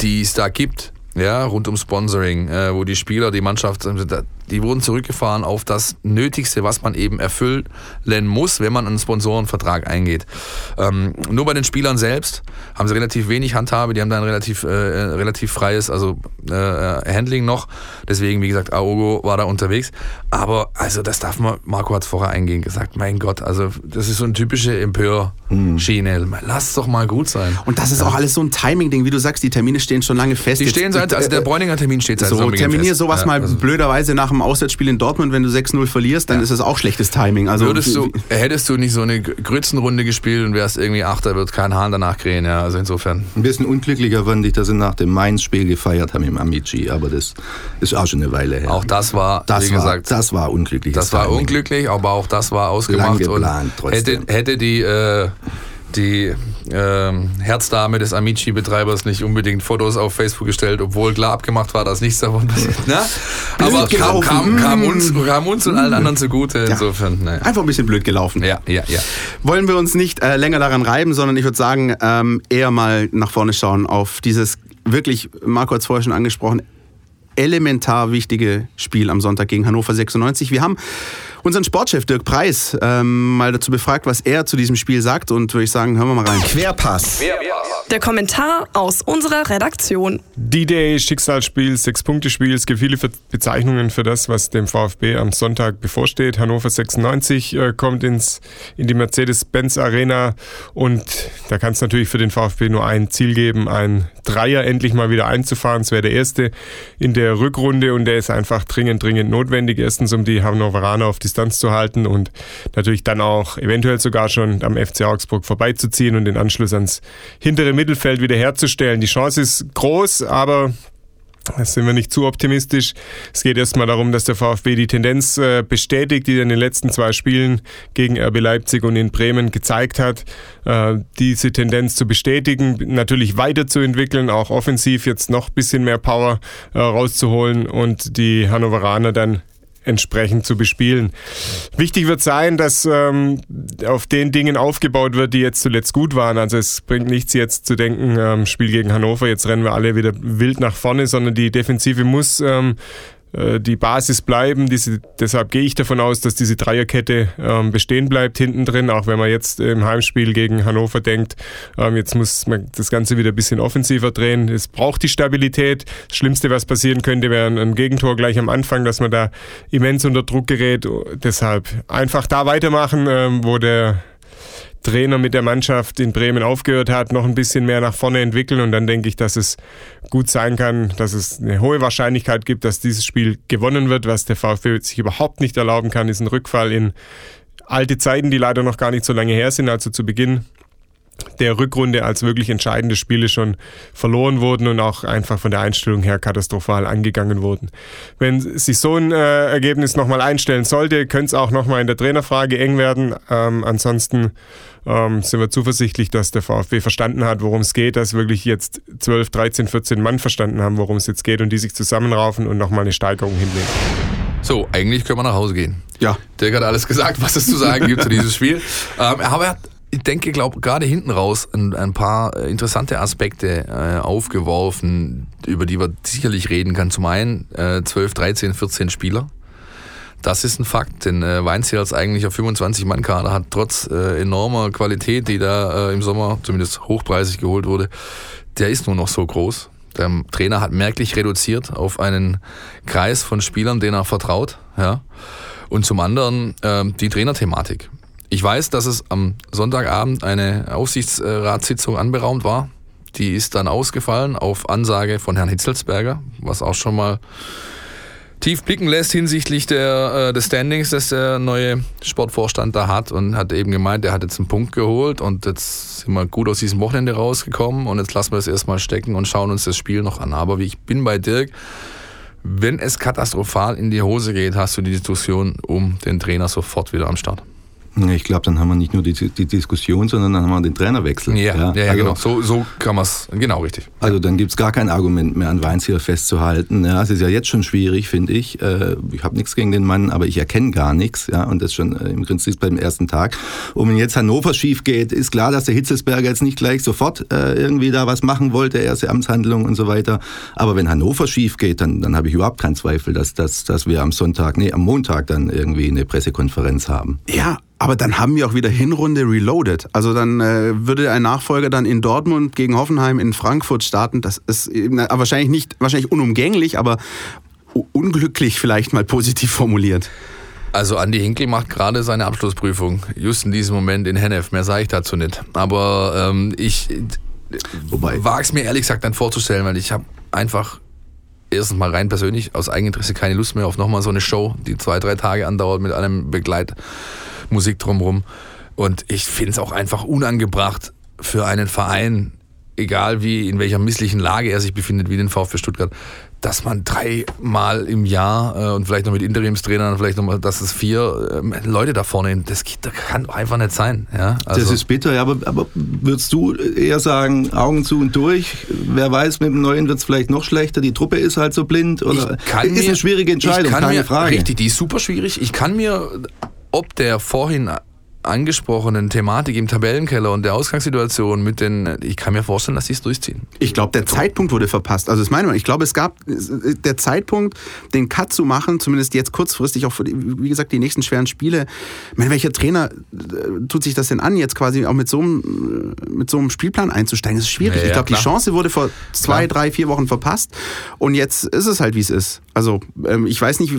die es da gibt, ja, rund um Sponsoring, äh, wo die Spieler, die Mannschaft, äh, die wurden zurückgefahren auf das Nötigste, was man eben erfüllen muss, wenn man einen Sponsorenvertrag eingeht. Ähm, nur bei den Spielern selbst haben sie relativ wenig Handhabe, die haben da ein relativ, äh, äh, relativ freies also, äh, Handling noch. Deswegen, wie gesagt, Aogo war da unterwegs. Aber also das darf man, Marco hat es vorher eingehend gesagt, mein Gott, also das ist so eine typische Empör-Schiene. Lass doch mal gut sein. Und das ist auch alles so ein Timing-Ding, wie du sagst, die Termine stehen schon lange fest. Die stehen seit, also der Bräuninger Termin steht seit So, terminier sowas Ja, mal also- blöderweise nach dem Auswärtsspiel in Dortmund, wenn du 6-0 verlierst, dann ist das auch schlechtes Timing. Also, Würdest du, hättest du nicht so eine Grützenrunde gespielt und wärst irgendwie Achter, wird kein Hahn danach krähen. Ja, also insofern. Ein bisschen unglücklicher fand ich, dass sie nach dem Mainz-Spiel gefeiert haben im Amici, aber das ist auch schon eine Weile her. Auch das war, das, wie war, gesagt, das war unglücklich. das war unglücklich, aber auch das war ausgemacht. Lang geplant, und hätte, hätte die, äh, die ähm, Herzdame des Amici-Betreibers nicht unbedingt Fotos auf Facebook gestellt, obwohl klar abgemacht war, dass nichts davon passiert. Na? Aber kam, kam, kam, Mm. uns, kam uns und allen anderen zugute. Insofern, ne. Einfach ein bisschen blöd gelaufen. Ja, ja, ja. Wollen wir uns nicht äh, länger daran reiben, sondern ich würde sagen, ähm, eher mal nach vorne schauen auf dieses wirklich, Marco hat es vorher schon angesprochen, elementar wichtige Spiel am Sonntag gegen Hannover 96. Wir haben unseren Sportchef Dirk Preis ähm, mal dazu befragt, was er zu diesem Spiel sagt und würde ich sagen, hören wir mal rein. Querpass. Der Kommentar aus unserer Redaktion. D-Day, Schicksalsspiel, Sechs-Punkte-Spiel. Es gibt viele Bezeichnungen für das, was dem VfB am Sonntag bevorsteht. Hannover 96 äh, kommt ins, in die Mercedes-Benz Arena und da kann es natürlich für den VfB nur ein Ziel geben, ein Dreier endlich mal wieder einzufahren. Es wäre der erste in der Rückrunde und der ist einfach dringend, dringend notwendig. Erstens, um die Hannoveraner auf die Distanz zu halten und natürlich dann auch eventuell sogar schon am FC Augsburg vorbeizuziehen und den Anschluss ans hintere Mittelfeld wiederherzustellen. Die Chance ist groß, aber da sind wir nicht zu optimistisch. Es geht erstmal darum, dass der VfB die Tendenz äh, bestätigt, die er in den letzten zwei Spielen gegen RB Leipzig und in Bremen gezeigt hat. Äh, diese Tendenz zu bestätigen, natürlich weiterzuentwickeln, auch offensiv jetzt noch ein bisschen mehr Power äh, rauszuholen und die Hannoveraner dann entsprechend zu bespielen. Wichtig wird sein, dass ähm, auf den Dingen aufgebaut wird, die jetzt zuletzt gut waren. Also es bringt nichts jetzt zu denken, ähm, Spiel gegen Hannover, jetzt rennen wir alle wieder wild nach vorne, sondern die Defensive muss ähm, äh, die Basis bleiben. Diese, deshalb gehe ich davon aus, dass diese Dreierkette ähm, bestehen bleibt hinten drin, auch wenn man jetzt im Heimspiel gegen Hannover denkt, ähm, jetzt muss man das Ganze wieder ein bisschen offensiver drehen. Es braucht die Stabilität. Das Schlimmste, was passieren könnte, wäre ein Gegentor gleich am Anfang, dass man da immens unter Druck gerät. Deshalb einfach da weitermachen, ähm, wo der Trainer mit der Mannschaft in Bremen aufgehört hat, noch ein bisschen mehr nach vorne entwickeln. Und dann denke ich, dass es gut sein kann, dass es eine hohe Wahrscheinlichkeit gibt, dass dieses Spiel gewonnen wird. Was der VfB sich überhaupt nicht erlauben kann, ist ein Rückfall in alte Zeiten, die leider noch gar nicht so lange her sind, also zu Beginn der Rückrunde als wirklich entscheidende Spiele schon verloren wurden und auch einfach von der Einstellung her katastrophal angegangen wurden. Wenn sich so ein äh, Ergebnis nochmal einstellen sollte, könnte es auch nochmal in der Trainerfrage eng werden. Ähm, ansonsten ähm, sind wir zuversichtlich, dass der VfB verstanden hat, worum es geht, dass wirklich jetzt 12, 13, 14 Mann verstanden haben, worum es jetzt geht und die sich zusammenraufen und nochmal eine Steigerung hinlegen. So, eigentlich können wir nach Hause gehen. Ja. Dirk hat alles gesagt, was es zu sagen gibt zu diesem Spiel. Ähm, aber er hat ich denke, glaube gerade hinten raus ein, ein paar äh, interessante Aspekte äh, aufgeworfen, über die man sicherlich reden kann. Zum einen äh, 12, 13, 14 Spieler. Das ist ein Fakt, denn äh, Weinziel als eigentlicher 25-Mann-Kader hat trotz äh, enormer Qualität, die da äh, im Sommer zumindest hochpreisig geholt wurde, der ist nur noch so groß. Der Trainer hat merklich reduziert auf einen Kreis von Spielern, denen er vertraut. Ja. Und zum anderen äh, die Trainerthematik. Ich weiß, dass es am Sonntagabend eine Aufsichtsratssitzung anberaumt war. Die ist dann ausgefallen auf Ansage von Herrn Hitzelsberger, was auch schon mal tief blicken lässt hinsichtlich der, äh, des Standings, das der neue Sportvorstand da hat und hat eben gemeint, er hat jetzt einen Punkt geholt und jetzt sind wir gut aus diesem Wochenende rausgekommen und jetzt lassen wir es erstmal stecken und schauen uns das Spiel noch an. Aber wie ich bin bei Dirk, wenn es katastrophal in die Hose geht, hast du die Diskussion um den Trainer sofort wieder am Start. Ich glaube, dann haben wir nicht nur die, die, Diskussion, sondern dann haben wir den Trainerwechsel. Ja, ja, ja, also, genau. So, so kann man es, genau richtig. Also dann gibt es gar kein Argument mehr an Weinziel festzuhalten. Ja, es ist ja jetzt schon schwierig, finde ich. Äh, ich habe nichts gegen den Mann, aber ich erkenne gar nichts. Ja, und das schon äh, im Prinzip beim ersten Tag. Und wenn jetzt Hannover schief geht, ist klar, dass der Hitzelsberger jetzt nicht gleich sofort äh, irgendwie da was machen wollte, erste Amtshandlung und so weiter. Aber wenn Hannover schief geht, dann, dann habe ich überhaupt keinen Zweifel, dass, dass, dass wir am Sonntag, nee, am Montag dann irgendwie eine Pressekonferenz haben. Ja, aber dann haben wir auch wieder Hinrunde reloaded. Also dann äh, würde ein Nachfolger dann in Dortmund gegen Hoffenheim in Frankfurt starten. Das ist na, wahrscheinlich nicht, wahrscheinlich unumgänglich, aber unglücklich vielleicht mal positiv formuliert. Also Andi Hinkel macht gerade seine Abschlussprüfung, just in diesem Moment in Hennef. Mehr sage ich dazu nicht. Aber ähm, ich wage es mir ehrlich gesagt dann vorzustellen, weil ich habe einfach erstens mal rein persönlich aus Eigeninteresse keine Lust mehr auf nochmal so eine Show, die zwei, drei Tage andauert mit einem Begleit. Musik drumherum. Und ich finde es auch einfach unangebracht für einen Verein, egal wie in welcher misslichen Lage er sich befindet, wie den VfB Stuttgart, dass man dreimal im Jahr äh, und vielleicht noch mit Interimstrainern, vielleicht nochmal, dass es vier äh, Leute da vorne, das, das kann doch einfach nicht sein. Ja? Also das ist bitter, aber, aber würdest du eher sagen, Augen zu und durch? Wer weiß, mit dem Neuen wird es vielleicht noch schlechter, die Truppe ist halt so blind? Oder ist mir, eine schwierige Entscheidung, keine mir, Frage. Richtig, die ist super schwierig. Ich kann mir ob der vorhin angesprochenen Thematik im Tabellenkeller und der Ausgangssituation mit den, ich kann mir vorstellen, dass sie es durchziehen. Ich glaube, der Zeitpunkt wurde verpasst. Also das meine ich. Ich glaube, es gab der Zeitpunkt, den Cut zu machen, zumindest jetzt kurzfristig, auch für, die, wie gesagt, die nächsten schweren Spiele. Ich meine, welcher Trainer äh, tut sich das denn an, jetzt quasi auch mit so einem, mit so einem Spielplan einzusteigen? Das ist schwierig. Ja, ich glaube, die Chance wurde vor zwei, klar. drei, vier Wochen verpasst und jetzt ist es halt, wie es ist. Also ähm, ich weiß nicht,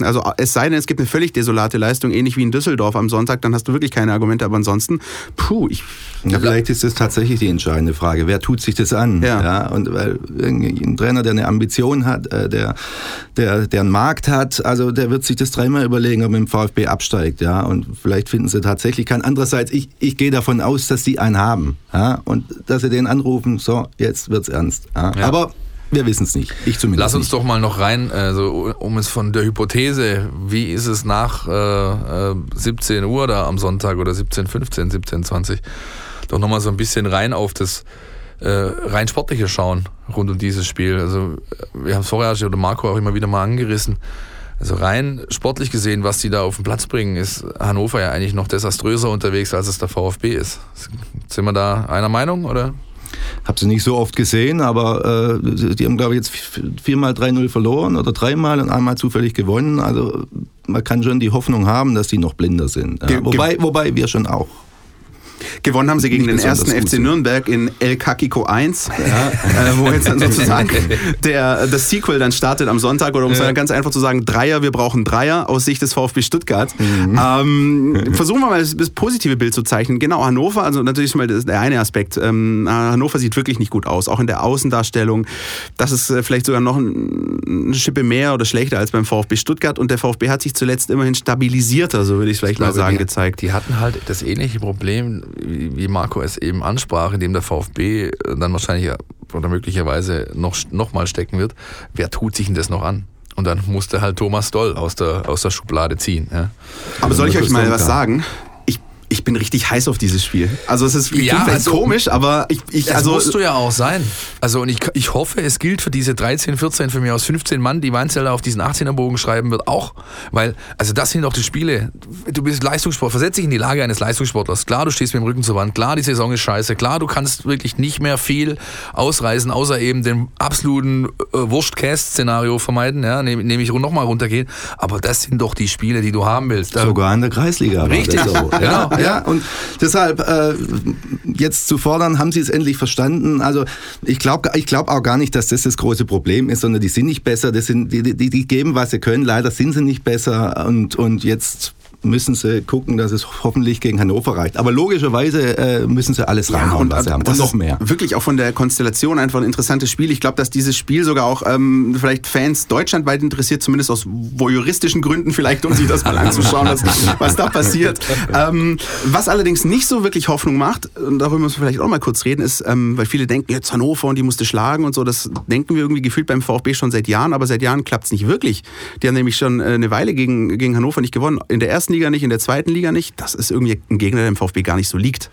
also es sei denn, es gibt eine völlig desolate Leistung, ähnlich wie in Düsseldorf am Sonntag, dann hast du wirklich wirklich keine Argumente, aber ansonsten, puh, ich. Ja, vielleicht ist das tatsächlich die entscheidende Frage. Wer tut sich das an? Ja. ja und weil ein Trainer, der eine Ambition hat, äh, der, der, der einen Markt hat, also der wird sich das dreimal überlegen, ob er dem VfB absteigt, ja. Und vielleicht finden sie tatsächlich keinen. Andererseits, ich, ich gehe davon aus, dass sie einen haben, ja. Und dass sie den anrufen, so, jetzt wird's ernst. Ja. Ja. Aber wir wissen es nicht. Ich zumindest Lass uns nicht. doch mal noch rein, also um es von der Hypothese, wie ist es nach äh, äh, 17 Uhr da am Sonntag oder 17, 15, 17, 20, doch nochmal so ein bisschen rein auf das äh, rein sportliche schauen rund um dieses Spiel. Also wir haben es vorher oder Marco auch immer wieder mal angerissen. Also rein sportlich gesehen, was die da auf den Platz bringen, ist Hannover ja eigentlich noch desaströser unterwegs, als es der VfB ist. Sind wir da einer Meinung oder? Habe sie nicht so oft gesehen, aber äh, die haben, glaube ich, jetzt viermal 3-0 verloren oder dreimal und einmal zufällig gewonnen. Also man kann schon die Hoffnung haben, dass die noch blinder sind. Ja. Wobei, wobei wir schon auch. Gewonnen haben sie gegen Nicht den ersten FC gut. Nürnberg in El Kakiko 1, äh, wo jetzt dann *laughs* sozusagen der, das Sequel dann startet am Sonntag. Oder um es dann ganz einfach zu sagen, Dreier, wir brauchen Dreier aus Sicht des VfB Stuttgart. Mhm. Ähm, versuchen wir mal das, das positive Bild zu zeichnen. Genau, Hannover, also natürlich ist mal der eine Aspekt. Ähm, Hannover sieht wirklich nicht gut aus, auch in der Außendarstellung. Das ist äh, vielleicht sogar noch ein, eine Schippe mehr oder schlechter als beim VfB Stuttgart. Und der VfB hat sich zuletzt immerhin stabilisierter, so würde ich vielleicht mal glaube, sagen, die, gezeigt. Die hatten halt das ähnliche Problem, wie Marco es eben ansprach, in dem der VfB dann wahrscheinlich oder möglicherweise noch, noch mal stecken wird. Wer tut sich denn das noch an? Und dann musste halt Thomas Doll aus der, aus der Schublade ziehen. Ja. Aber soll ich euch mal was sagen? Ich, bin richtig heiß auf dieses Spiel. Also es ist Ja, also- komisch, aber ich, ich Das also musst du ja auch sein. Also und ich, ich hoffe, es gilt für diese 13, 14, für mich aus 15 Mann, die Weinzeller auf diesen 18er Bogen schreiben wird, auch. Weil, also das sind doch die Spiele. Du bist Leistungssport, versetz dich in die Lage eines Leistungssportlers. Klar, du stehst mit dem Rücken zur Wand. Klar, die Saison ist scheiße. Klar, du kannst wirklich nicht mehr viel ausreißen, außer eben dem absoluten äh, Wurst-Cast-Szenario vermeiden, ja, nehme nehm ich nochmal runtergehen. Aber das sind doch die Spiele, die du haben willst. Sogar in der Kreisliga. Richtig. So. ja, Genau, ja. Und deshalb äh, jetzt zu fordern, haben sie es endlich verstanden. Also ich glaube ich glaub auch gar nicht, dass das das große Problem ist, sondern die sind nicht besser. Das sind, die, die, die geben, was sie können. Leider sind sie nicht besser. Und, und jetzt müssen sie gucken, dass es hoffentlich gegen Hannover reicht. Aber logischerweise äh, müssen sie alles reinhauen, was sie haben. das Und noch mehr. Wirklich auch von der Konstellation einfach ein interessantes Spiel. Ich glaube, dass dieses Spiel sogar auch ähm, vielleicht Fans deutschlandweit interessiert, zumindest aus voyeuristischen Gründen vielleicht, um sich das mal anzuschauen, was, was da passiert. Ähm, was allerdings nicht so wirklich Hoffnung macht, und darüber müssen wir vielleicht auch mal kurz reden, ist, ähm, weil viele denken, jetzt Hannover und die musste schlagen und so, das denken wir irgendwie gefühlt beim VfB schon seit Jahren, aber seit Jahren klappt es nicht wirklich. Die haben nämlich schon äh, eine Weile gegen, gegen Hannover nicht gewonnen. In der ersten Liga nicht, in der zweiten Liga nicht. Das ist irgendwie ein Gegner, der im VfB gar nicht so liegt.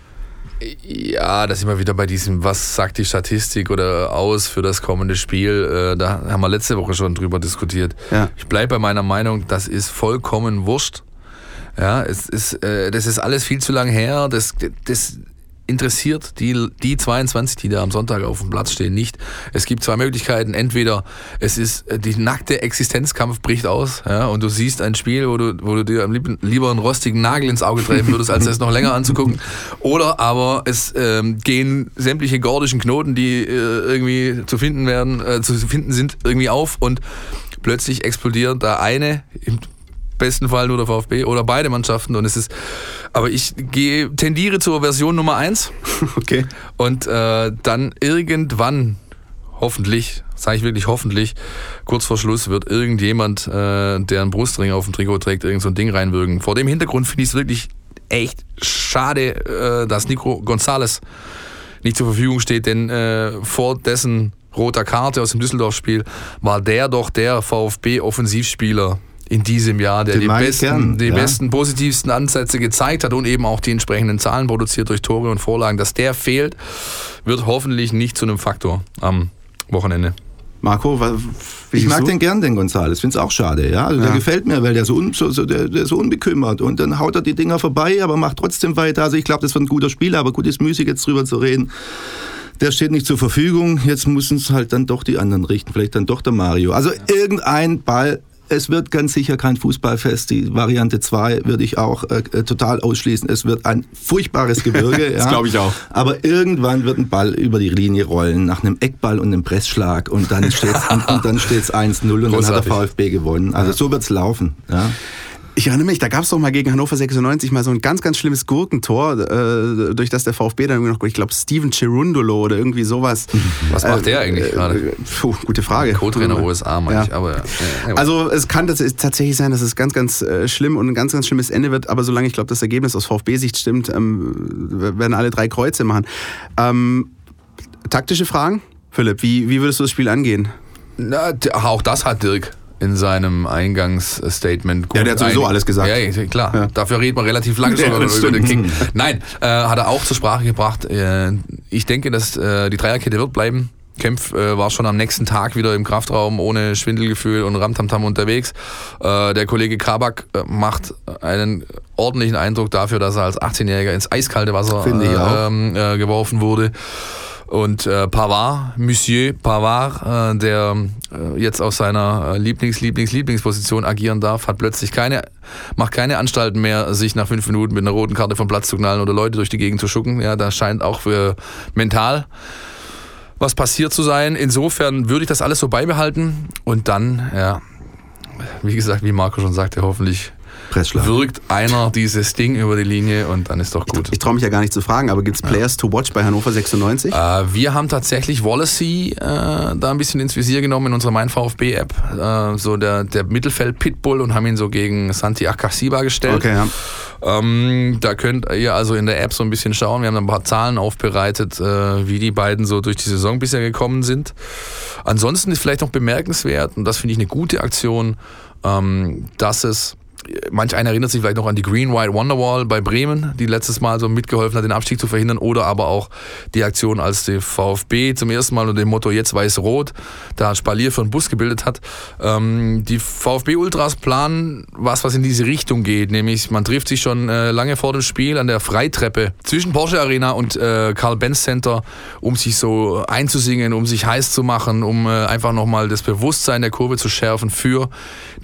Ja, da sind wir wieder bei diesem, was sagt die Statistik oder aus für das kommende Spiel. Äh, Da haben wir letzte Woche schon drüber diskutiert. Ja. Ich bleibe bei meiner Meinung, das ist vollkommen wurscht. Ja, es ist, äh, das ist alles viel zu lang her. Das, das interessiert die, die 22, die da am Sonntag auf dem Platz stehen, nicht. Es gibt zwei Möglichkeiten. Entweder es ist äh, die nackte Existenzkampf bricht aus, ja, und du siehst ein Spiel, wo du, wo du dir am liebsten lieber einen rostigen Nagel ins Auge treiben würdest, als es noch länger anzugucken. Oder aber es ähm, gehen sämtliche gordischen Knoten, die äh, irgendwie zu finden werden, äh, zu finden sind, irgendwie auf und plötzlich explodiert da eine besten Fall nur der VfB oder beide Mannschaften. Und es ist aber ich gehe tendiere zur Version Nummer eins. *laughs* Okay. und äh, dann irgendwann hoffentlich sage ich wirklich hoffentlich kurz vor Schluss wird irgendjemand äh, der einen Brustring auf dem Trikot trägt irgend so ein Ding reinwirken vor dem Hintergrund finde ich es wirklich echt schade äh, dass Nico González nicht zur Verfügung steht, denn äh, vor dessen roter Karte aus dem Düsseldorf-Spiel war der doch der VfB-Offensivspieler in diesem Jahr, der Den die, besten, gern, die ja. besten, positivsten Ansätze gezeigt hat und eben auch die entsprechenden Zahlen produziert durch Tore und Vorlagen. Dass der fehlt, wird hoffentlich nicht zu einem Faktor am Wochenende. Marco, was, Ich mag du? den gern, den Gonzales. Finde es auch schade. Ja? Also Ja. Der gefällt mir, weil der so, un, so, so, der, der ist so unbekümmert. Und dann haut er die Dinger vorbei, aber macht trotzdem weiter. Also ich glaube, das wird ein guter Spieler, aber gut, ist müßig jetzt drüber zu reden. Der steht nicht zur Verfügung. Jetzt müssen es halt dann doch die anderen richten. Vielleicht dann doch der Mario. Also irgendein Ball. Es wird ganz sicher kein Fußballfest. Die Variante 2 würde ich auch äh, äh, total ausschließen. Es wird ein furchtbares *laughs* Gebirge. Das ja. glaub ich auch. Aber irgendwann wird ein Ball über die Linie rollen, nach einem Eckball und einem Pressschlag und dann steht es und, und dann steht's 1-0 und dann hat der. VfB gewonnen. Also so wird's laufen. Ja. Ich erinnere mich, da gab es doch mal gegen Hannover 96 mal so ein ganz, ganz schlimmes Gurkentor, äh, durch das der VfB dann irgendwie noch, ich glaube, Steven Cherundolo oder irgendwie sowas. Was macht der eigentlich äh, gerade? Puh, gute Frage. Co-Trainer USA, meine Ja. ich. Aber, ja, ja. Also es kann tats- tatsächlich sein, dass es ganz, ganz äh, schlimm und ein ganz, ganz schlimmes Ende wird, aber solange ich glaube, das Ergebnis aus VfB-Sicht stimmt, ähm, werden alle drei Kreuze machen. Ähm, taktische Fragen? Philipp, wie, wie würdest du das Spiel angehen? Na, auch das hat Dirk in seinem Eingangsstatement gut Ja, der hat sowieso alles gesagt. Ja, ja, klar. Ja. Dafür reden wir relativ lang *laughs* Ja, schon das über den stimmt. Kick. Nein, äh, hat er auch zur Sprache gebracht. Äh, ich denke, dass äh, die Dreierkette wird bleiben. Kempf äh, war schon am nächsten Tag wieder im Kraftraum ohne Schwindelgefühl und Ramtamtam unterwegs. Äh, der Kollege Kabak äh, macht einen ordentlichen Eindruck dafür, dass er als 18-Jähriger ins eiskalte Wasser ähm, äh, geworfen wurde. Und äh, Pavard, Monsieur Pavard, äh, der äh, jetzt auf seiner äh, Lieblings, Lieblings, Lieblingsposition agieren darf, hat plötzlich keine, macht keine Anstalten mehr, sich nach fünf Minuten mit einer roten Karte vom Platz zu knallen oder Leute durch die Gegend zu schucken. Ja, da scheint auch für mental was passiert zu sein. Insofern würde ich das alles so beibehalten und dann, ja, wie gesagt, wie Marco schon sagte, hoffentlich Pressschlag. wirkt einer dieses Ding über die Linie und dann ist doch gut. Ich traue mich ja gar nicht zu fragen, aber gibt es Players to watch bei Hannover 96? Äh, wir haben tatsächlich Wallacey äh, da ein bisschen ins Visier genommen in unserer Mein VfB App, äh, so der, der Mittelfeld Pitbull und haben ihn so gegen Santi Akasiba gestellt. Okay, ja. Ähm, da könnt ihr also in der App so ein bisschen schauen. Wir haben ein paar Zahlen aufbereitet, äh, wie die beiden so durch die Saison bisher gekommen sind. Ansonsten ist vielleicht noch bemerkenswert, und das finde ich eine gute Aktion, ähm, dass es Manch einer erinnert sich vielleicht noch an die Green White Wonderwall bei Bremen, die letztes Mal so mitgeholfen hat, den Abstieg zu verhindern, oder aber auch die Aktion, als der VfB zum ersten Mal unter dem Motto Jetzt weiß-rot da Spalier für einen Bus gebildet hat. Ähm, die VfB-Ultras planen was, was in diese Richtung geht, nämlich man trifft sich schon äh, lange vor dem Spiel an der Freitreppe zwischen Porsche Arena und äh, Karl-Benz Center, um sich so einzusingen, um sich heiß zu machen, um äh, einfach nochmal das Bewusstsein der Kurve zu schärfen für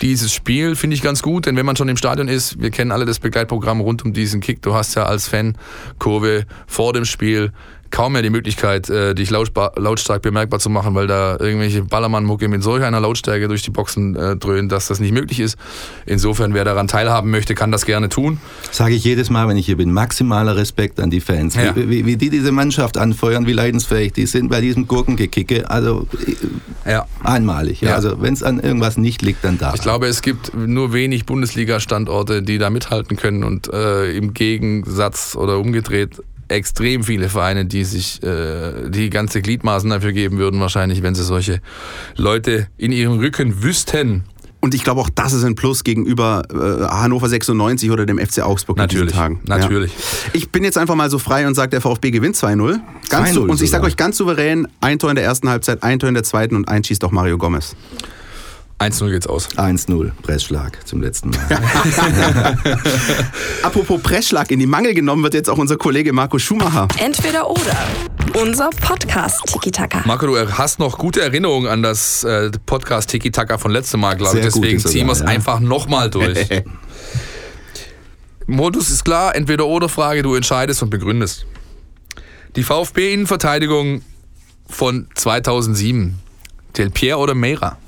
dieses Spiel. Finde ich ganz gut, denn wenn man schon im Stadion ist, wir kennen alle das Begleitprogramm rund um diesen Kick, du hast ja als Fan Kurve vor dem Spiel kaum mehr die Möglichkeit, äh, dich lautstark bemerkbar zu machen, weil da irgendwelche Ballermann-Mucke mit solch einer Lautstärke durch die Boxen äh, dröhnt, dass das nicht möglich ist. Insofern, wer daran teilhaben möchte, kann das gerne tun. Sage ich jedes Mal, wenn ich hier bin. Maximaler Respekt an die Fans. Ja. Wie, wie, wie die diese Mannschaft anfeuern, wie leidensfähig die sind bei diesem Gurkengekicke. Also äh, Ja. einmalig. Ja. Also wenn es an irgendwas nicht liegt, dann da. Ich glaube, es gibt nur wenig Bundesliga-Standorte, die da mithalten können und äh, im Gegensatz oder umgedreht extrem viele Vereine, die sich äh, die ganze Gliedmaßen dafür geben würden, wahrscheinlich, wenn sie solche Leute in ihrem Rücken wüssten. Und ich glaube auch, das ist ein Plus gegenüber äh, Hannover 96 oder dem FC Augsburg Natürlich, in diesen Tagen. natürlich. Ja. Ich bin jetzt einfach mal so frei und sage, der VfB gewinnt 2-0. Ganz 2-0 so, und ich sage euch ganz souverän, ein Tor in der ersten Halbzeit, ein Tor in der zweiten und ein schießt auch Mario Gomez. 1-0 geht's aus. 1-0, Pressschlag zum letzten Mal. *laughs* Apropos Pressschlag, in die Mangel genommen wird jetzt auch unser Kollege Marco Schumacher. Entweder oder. Unser Podcast Tiki Taka. Marco, du hast noch gute Erinnerungen an das äh, Podcast Tiki Taka von letztem Mal, glaube ich. Deswegen ziehen wir es ja. einfach nochmal durch. *laughs* Modus ist klar, entweder oder Frage, du entscheidest und begründest. Die VfB-Innenverteidigung von 2007. Del Pierre oder Meira?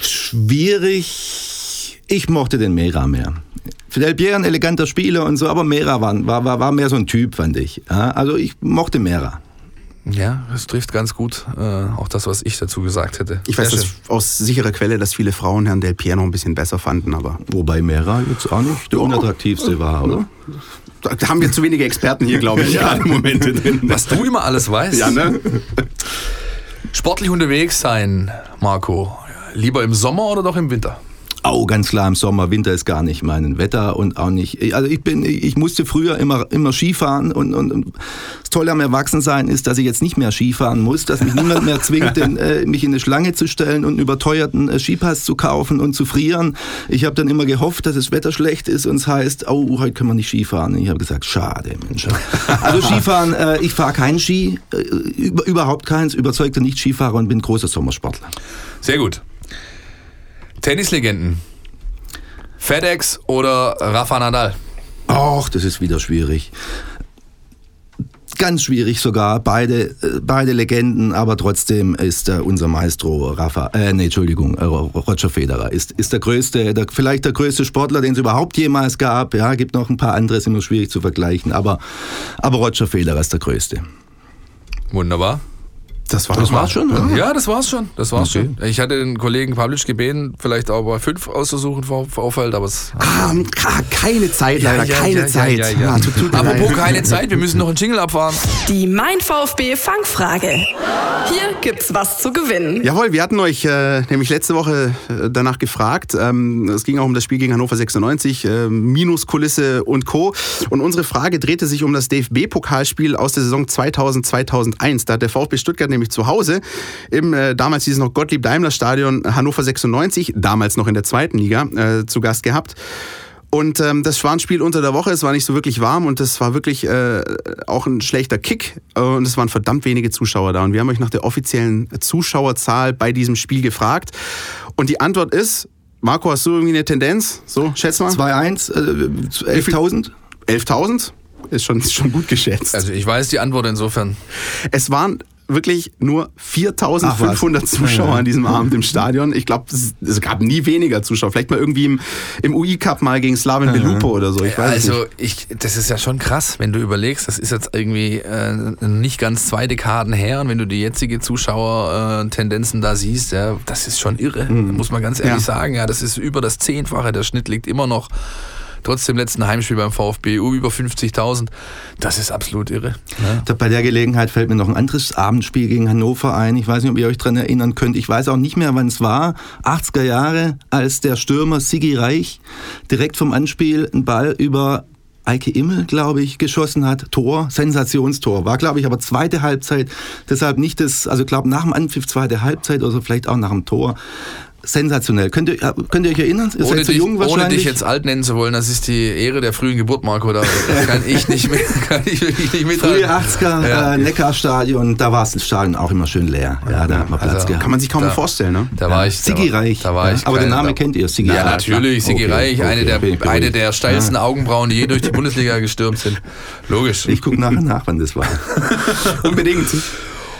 Schwierig. Ich mochte den Mera mehr. Fidel Pierre ein eleganter Spieler und so, aber Mera war, war, war, war mehr so ein Typ, fand ich. Ja, also ich mochte Mera. Ja, das trifft ganz gut. Äh, auch das, was ich dazu gesagt hätte. Ich weiß aus sicherer Quelle, dass viele Frauen Herrn Del Pierre noch ein bisschen besser fanden, aber Wobei Mera jetzt auch nicht der unattraktivste war, oder? da haben wir zu wenige Experten hier, glaube ich, *laughs* gerade im Moment drin. Was du immer alles weißt. Ja, ne? Sportlich unterwegs sein, Marco. Lieber im Sommer oder doch im Winter? Oh, ganz klar im Sommer, Winter ist gar nicht mein Wetter und auch nicht. Also ich bin, ich musste früher immer, immer Skifahren und, und, und das Tolle am Erwachsensein ist, dass ich jetzt nicht mehr Skifahren muss, dass mich niemand mehr zwingt, den, äh, mich in eine Schlange zu stellen und einen überteuerten äh, Skipass zu kaufen und zu frieren. Ich habe dann immer gehofft, dass das Wetter schlecht ist und es heißt, oh, heute können wir nicht Skifahren. Ich habe gesagt, schade, Mensch. Also Skifahren, äh, ich fahre keinen Ski, äh, über, überhaupt keins, überzeugter Nicht-Skifahrer und bin großer Sommersportler. Sehr gut. Tennislegenden. FedEx oder Rafa Nadal? Ach, das ist wieder schwierig. ganz schwierig sogar. Beide, äh, beide Legenden, aber trotzdem ist äh, unser Maestro Rafa, äh, nee, Entschuldigung, äh, Roger Federer ist, ist der größte, der, vielleicht der größte Sportler, den es überhaupt jemals gab. Ja, gibt noch ein paar andere, ist immer schwierig zu vergleichen, aber, aber Roger Federer ist der größte. Wunderbar. Das, war Das war's schon, oder? Ja, das war's schon. Das war's Okay. schon. Ich hatte den Kollegen Pavlic gebeten, vielleicht auch bei fünf auszusuchen vor Vorfeld, aber es. Ah, ah, keine Zeit, leider, Ja, ja, keine ja, Zeit. ja, ja. Ah, tut, tut mir Apropos leid. keine Zeit, wir müssen noch einen Jingle abfahren. Die Mein VfB Fangfrage. Hier gibt's was zu gewinnen. Jawohl, wir hatten euch äh, nämlich letzte Woche äh, danach gefragt. Ähm, es ging auch um das Spiel gegen Hannover 96, äh, Minuskulisse und Co. Und unsere Frage drehte sich um das DFB-Pokalspiel aus der Saison 2000-2001. Da hat der VfB Stuttgart nämlich zu Hause im äh, damals hieß es noch Gottlieb-Daimler-Stadion Hannover 96, damals noch in der zweiten Liga, äh, zu Gast gehabt. Und ähm, das war ein Spiel unter der Woche, es war nicht so wirklich warm und es war wirklich äh, auch ein schlechter Kick äh, und es waren verdammt wenige Zuschauer da. Und wir haben euch nach der offiziellen Zuschauerzahl bei diesem Spiel gefragt. Und die Antwort ist, Marco, hast du irgendwie eine Tendenz? So, schätz mal. 2-1, äh, 11.000? 11.000? Ist schon, ist schon gut geschätzt. Also ich weiß die Antwort insofern. Es waren wirklich nur 4500 Ach was. Zuschauer an diesem Abend im Stadion. Ich glaube, es, es gab nie weniger Zuschauer. Vielleicht mal irgendwie im, im UI-Cup mal gegen Slaven Belupo oder so. Ich weiß also nicht. ich, das ist ja schon krass, wenn du überlegst, das ist jetzt irgendwie äh, nicht ganz zwei Dekaden her und wenn du die jetzige Zuschauertendenzen da siehst, ja, das ist schon irre, muss man ganz ehrlich Ja. sagen. Ja, das ist über das Zehnfache, der Schnitt liegt immer noch trotz dem letzten Heimspiel beim VfB über 50.000. Das ist absolut irre. Ja. Bei der Gelegenheit fällt mir noch ein anderes Abendspiel gegen Hannover ein. Ich weiß nicht, ob ihr euch daran erinnern könnt. Ich weiß auch nicht mehr, wann es war. 80er Jahre, als der Stürmer Sigi Reich direkt vom Anspiel einen Ball über Eike Immel, glaube ich, geschossen hat. Tor, Sensationstor. War, glaube ich, aber zweite Halbzeit. Deshalb nicht das, also glaube nach dem Anpfiff zweite Halbzeit oder vielleicht auch nach dem Tor. Sensationell. Könnt ihr, könnt ihr euch erinnern? Ihr Ohne seid so dich, jung ohne dich jetzt alt nennen zu wollen, das ist die Ehre der frühen Geburt, Marco. Da *laughs* kann ich nicht mehr, kann ich wirklich nicht mithalten. Frühe 80er, Ja. äh, Neckarstadion, da war das Stadion auch immer schön leer. Ja, da hat man Platz Also, gehabt. Kann man sich kaum Da- vorstellen, ne? Da war ich. Sigi da, war- Reich. Da war Ja, ich aber den Namen kennt ihr, Sigi Ja, Reich. natürlich, Sigi Okay, Reich, eine, okay, der, bin ich eine der steilsten Augenbrauen, die je durch die Bundesliga gestürmt sind. Logisch. Ich gucke nachher nach, wann das war. *laughs* Unbedingt.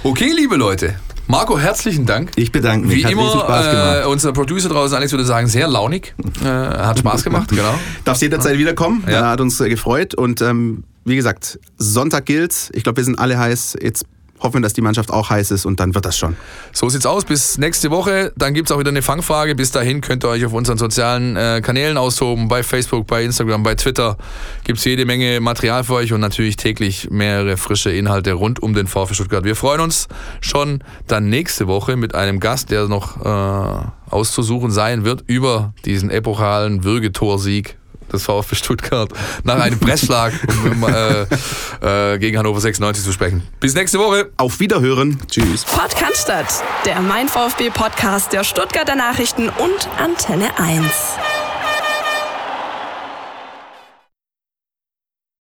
Okay, liebe Leute. Marco, herzlichen Dank. Ich bedanke mich. Wie Hat immer, Spaß gemacht. äh, unser Producer draußen, Alex würde sagen, sehr launig. *laughs* Äh, hat Spaß gemacht, *laughs* genau. Darfst jederzeit wiederkommen. Ja. Hat uns äh, gefreut. Und ähm, wie gesagt, Sonntag gilt's. Ich glaube, wir sind alle heiß. Jetzt hoffen dass die Mannschaft auch heiß ist und dann wird das schon. So sieht's aus. Bis nächste Woche. Dann gibt's auch wieder eine Fangfrage. Bis dahin könnt ihr euch auf unseren sozialen äh, Kanälen austoben. Bei Facebook, bei Instagram, bei Twitter gibt's jede Menge Material für euch und natürlich täglich mehrere frische Inhalte rund um den VfB Stuttgart. Wir freuen uns schon dann nächste Woche mit einem Gast, der noch äh, auszusuchen sein wird über diesen epochalen Würgetorsieg des VfB Stuttgart nach einem Pressschlag um, äh, äh, gegen Hannover 96 zu sprechen. Bis nächste Woche. Auf Wiederhören. Tschüss. Podcast statt. Der Mein VfB Podcast der Stuttgarter Nachrichten und Antenne 1.